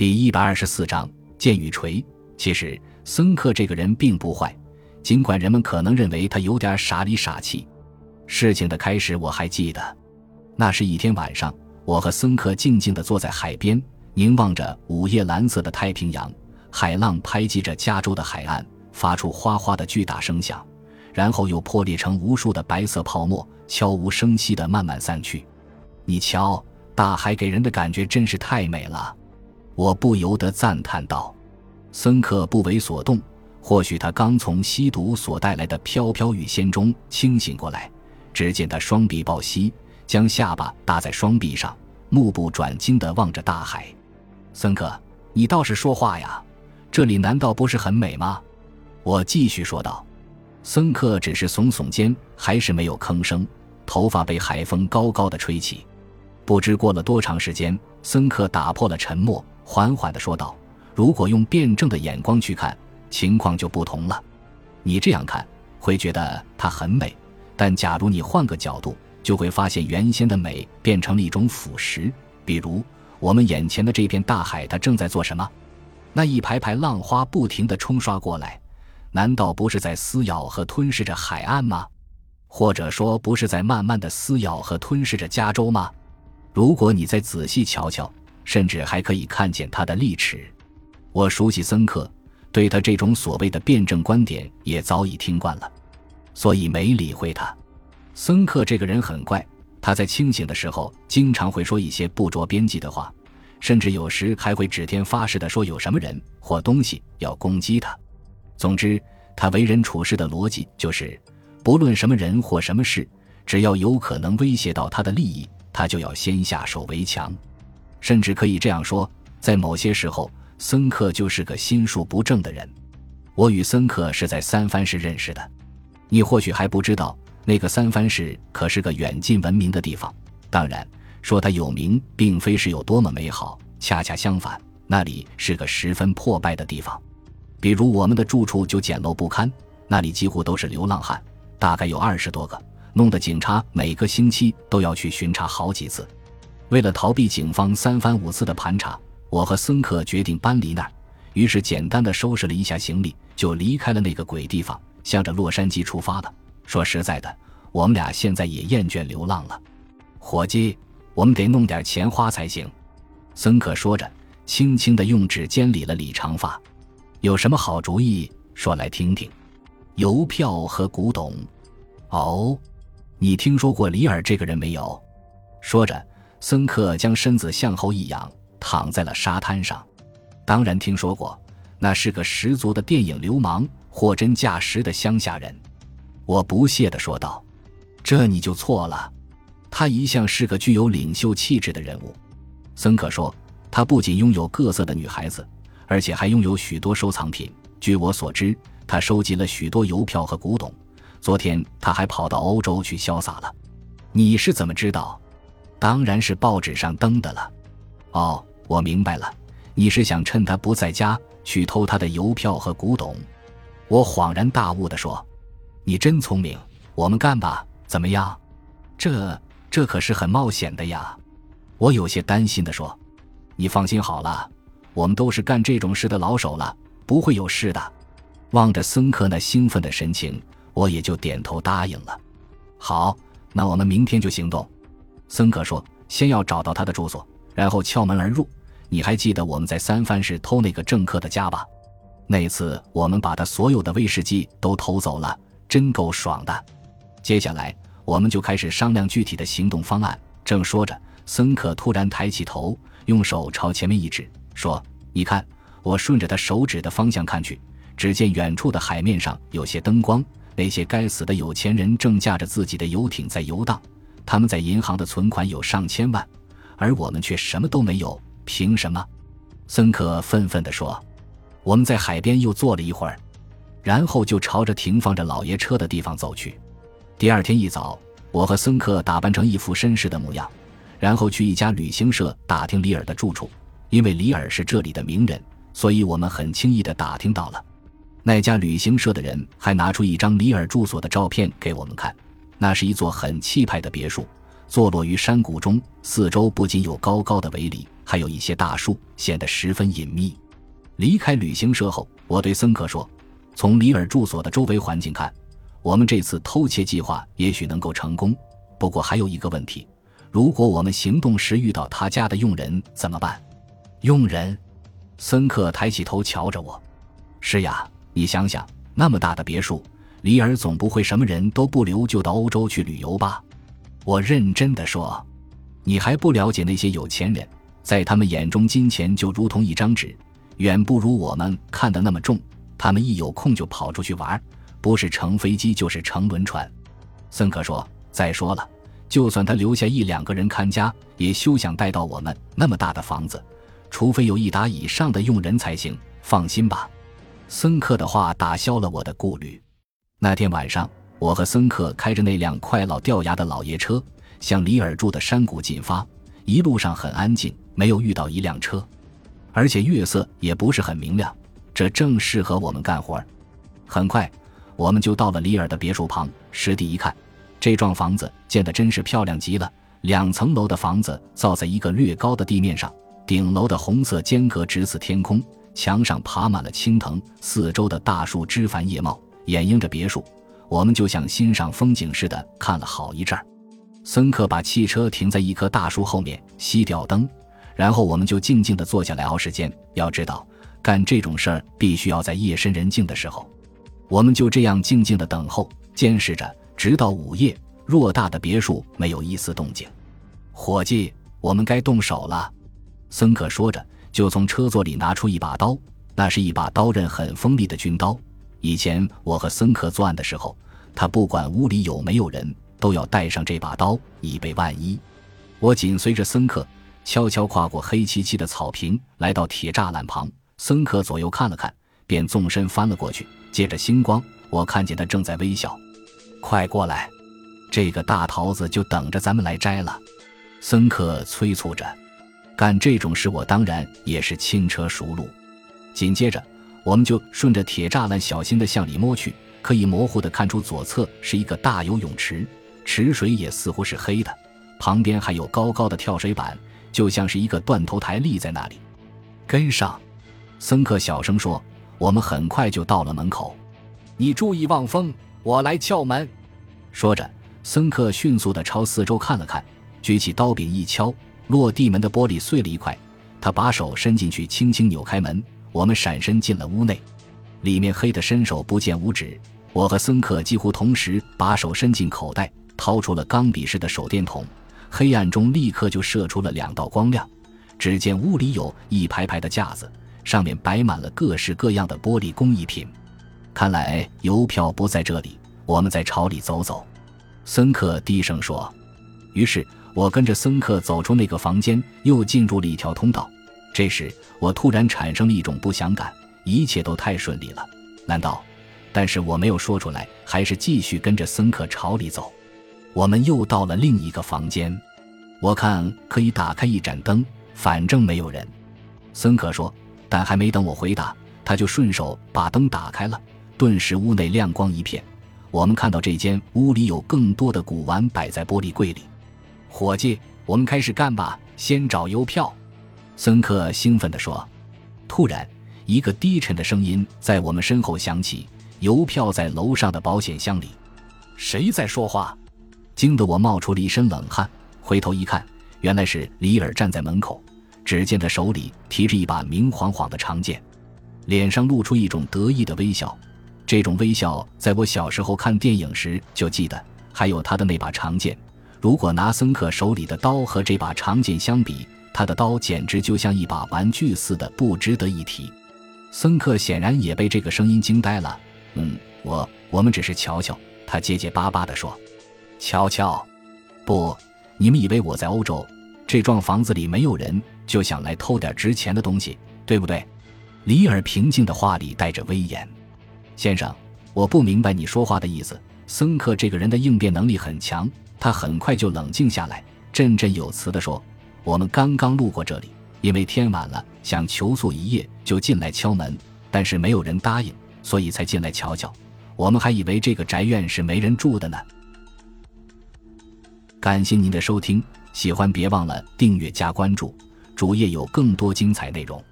第一百二十四章剑与锤。其实森克这个人并不坏，尽管人们可能认为他有点傻里傻气。事情的开始我还记得，那是一天晚上，我和森克静静地坐在海边，凝望着午夜蓝色的太平洋，海浪拍击着加州的海岸，发出哗哗的巨大声响，然后又破裂成无数的白色泡沫，悄无声息地慢慢散去。你瞧，大海给人的感觉真是太美了。我不由得赞叹道：“森克不为所动，或许他刚从吸毒所带来的飘飘欲仙中清醒过来。只见他双臂抱膝，将下巴搭在双臂上，目不转睛地望着大海。森克，你倒是说话呀！这里难道不是很美吗？”我继续说道。森克只是耸耸肩，还是没有吭声，头发被海风高高的吹起。不知过了多长时间，森克打破了沉默。缓缓地说道：“如果用辩证的眼光去看，情况就不同了。你这样看会觉得它很美，但假如你换个角度，就会发现原先的美变成了一种腐蚀。比如我们眼前的这片大海，它正在做什么？那一排排浪花不停地冲刷过来，难道不是在撕咬和吞噬着海岸吗？或者说，不是在慢慢地撕咬和吞噬着加州吗？如果你再仔细瞧瞧。”甚至还可以看见他的利齿。我熟悉森克，对他这种所谓的辩证观点也早已听惯了，所以没理会他。森克这个人很怪，他在清醒的时候经常会说一些不着边际的话，甚至有时还会指天发誓的说有什么人或东西要攻击他。总之，他为人处事的逻辑就是，不论什么人或什么事，只要有可能威胁到他的利益，他就要先下手为强。甚至可以这样说，在某些时候，森克就是个心术不正的人。我与森克是在三藩市认识的，你或许还不知道，那个三藩市可是个远近闻名的地方。当然，说它有名，并非是有多么美好，恰恰相反，那里是个十分破败的地方。比如我们的住处就简陋不堪，那里几乎都是流浪汉，大概有二十多个，弄得警察每个星期都要去巡查好几次。为了逃避警方三番五次的盘查，我和森克决定搬离那儿。于是简单的收拾了一下行李，就离开了那个鬼地方，向着洛杉矶出发了。说实在的，我们俩现在也厌倦流浪了。伙计，我们得弄点钱花才行。森克说着，轻轻的用指尖理了理长发。有什么好主意？说来听听。邮票和古董。哦，你听说过里尔这个人没有？说着。森克将身子向后一仰，躺在了沙滩上。当然听说过，那是个十足的电影流氓，货真价实的乡下人。我不屑地说道：“这你就错了，他一向是个具有领袖气质的人物。”森克说：“他不仅拥有各色的女孩子，而且还拥有许多收藏品。据我所知，他收集了许多邮票和古董。昨天他还跑到欧洲去潇洒了。你是怎么知道？”当然是报纸上登的了。哦，我明白了，你是想趁他不在家去偷他的邮票和古董。我恍然大悟地说：“你真聪明，我们干吧，怎么样？”这这可是很冒险的呀。我有些担心地说：“你放心好了，我们都是干这种事的老手了，不会有事的。”望着森克那兴奋的神情，我也就点头答应了。好，那我们明天就行动。森克说：“先要找到他的住所，然后撬门而入。你还记得我们在三藩市偷那个政客的家吧？那次我们把他所有的威士忌都偷走了，真够爽的。接下来我们就开始商量具体的行动方案。”正说着，森克突然抬起头，用手朝前面一指，说：“你看，我顺着他手指的方向看去，只见远处的海面上有些灯光，那些该死的有钱人正驾着自己的游艇在游荡。”他们在银行的存款有上千万，而我们却什么都没有，凭什么？森克愤愤地说：“我们在海边又坐了一会儿，然后就朝着停放着老爷车的地方走去。第二天一早，我和森克打扮成一副绅士的模样，然后去一家旅行社打听里尔的住处。因为里尔是这里的名人，所以我们很轻易地打听到了。那家旅行社的人还拿出一张里尔住所的照片给我们看。”那是一座很气派的别墅，坐落于山谷中，四周不仅有高高的围篱，还有一些大树，显得十分隐秘。离开旅行社后，我对森克说：“从里尔住所的周围环境看，我们这次偷窃计划也许能够成功。不过还有一个问题，如果我们行动时遇到他家的佣人怎么办？”佣人，森克抬起头瞧着我：“是呀，你想想，那么大的别墅。”里尔总不会什么人都不留就到欧洲去旅游吧？我认真的说，你还不了解那些有钱人，在他们眼中金钱就如同一张纸，远不如我们看得那么重。他们一有空就跑出去玩，不是乘飞机就是乘轮船。森克说：“再说了，就算他留下一两个人看家，也休想带到我们那么大的房子，除非有一打以上的佣人才行。放心吧。”森克的话打消了我的顾虑。那天晚上，我和森克开着那辆快老掉牙的老爷车，向里尔住的山谷进发。一路上很安静，没有遇到一辆车，而且月色也不是很明亮，这正适合我们干活。很快，我们就到了里尔的别墅旁。实地一看，这幢房子建得真是漂亮极了。两层楼的房子造在一个略高的地面上，顶楼的红色间隔直刺天空，墙上爬满了青藤，四周的大树枝繁叶茂。掩映着别墅，我们就像欣赏风景似的看了好一阵儿。森克把汽车停在一棵大树后面，熄掉灯，然后我们就静静地坐下来熬时间。要知道，干这种事儿必须要在夜深人静的时候。我们就这样静静地等候，监视着，直到午夜。偌大的别墅没有一丝动静。伙计，我们该动手了。森克说着，就从车座里拿出一把刀，那是一把刀刃很锋利的军刀。以前我和森克作案的时候，他不管屋里有没有人，都要带上这把刀，以备万一。我紧随着森克，悄悄跨过黑漆漆的草坪，来到铁栅栏旁。森克左右看了看，便纵身翻了过去。借着星光，我看见他正在微笑。快过来，这个大桃子就等着咱们来摘了。森克催促着。干这种事，我当然也是轻车熟路。紧接着。我们就顺着铁栅栏小心地向里摸去，可以模糊地看出左侧是一个大游泳池，池水也似乎是黑的，旁边还有高高的跳水板，就像是一个断头台立在那里。跟上，森克小声说。我们很快就到了门口，你注意望风，我来撬门。说着，森克迅速地朝四周看了看，举起刀柄一敲，落地门的玻璃碎了一块。他把手伸进去，轻轻扭开门。我们闪身进了屋内，里面黑的伸手不见五指。我和森克几乎同时把手伸进口袋，掏出了钢笔式的手电筒。黑暗中立刻就射出了两道光亮。只见屋里有一排排的架子，上面摆满了各式各样的玻璃工艺品。看来邮票不在这里，我们在朝里走走。森克低声说。于是我跟着森克走出那个房间，又进入了一条通道。这时，我突然产生了一种不祥感，一切都太顺利了。难道？但是我没有说出来，还是继续跟着森克朝里走。我们又到了另一个房间，我看可以打开一盏灯，反正没有人。森克说，但还没等我回答，他就顺手把灯打开了，顿时屋内亮光一片。我们看到这间屋里有更多的古玩摆在玻璃柜里。伙计，我们开始干吧，先找邮票。森克兴奋地说：“突然，一个低沉的声音在我们身后响起。邮票在楼上的保险箱里。谁在说话？”惊得我冒出了一身冷汗。回头一看，原来是里尔站在门口。只见他手里提着一把明晃晃的长剑，脸上露出一种得意的微笑。这种微笑，在我小时候看电影时就记得。还有他的那把长剑，如果拿森克手里的刀和这把长剑相比，他的刀简直就像一把玩具似的，不值得一提。森克显然也被这个声音惊呆了。嗯，我我们只是瞧瞧。他结结巴巴地说：“瞧瞧，不，你们以为我在欧洲，这幢房子里没有人，就想来偷点值钱的东西，对不对？”里尔平静的话里带着威严。先生，我不明白你说话的意思。森克这个人的应变能力很强，他很快就冷静下来，振振有词地说。我们刚刚路过这里，因为天晚了，想求宿一夜，就进来敲门，但是没有人答应，所以才进来瞧瞧。我们还以为这个宅院是没人住的呢。感谢您的收听，喜欢别忘了订阅加关注，主页有更多精彩内容。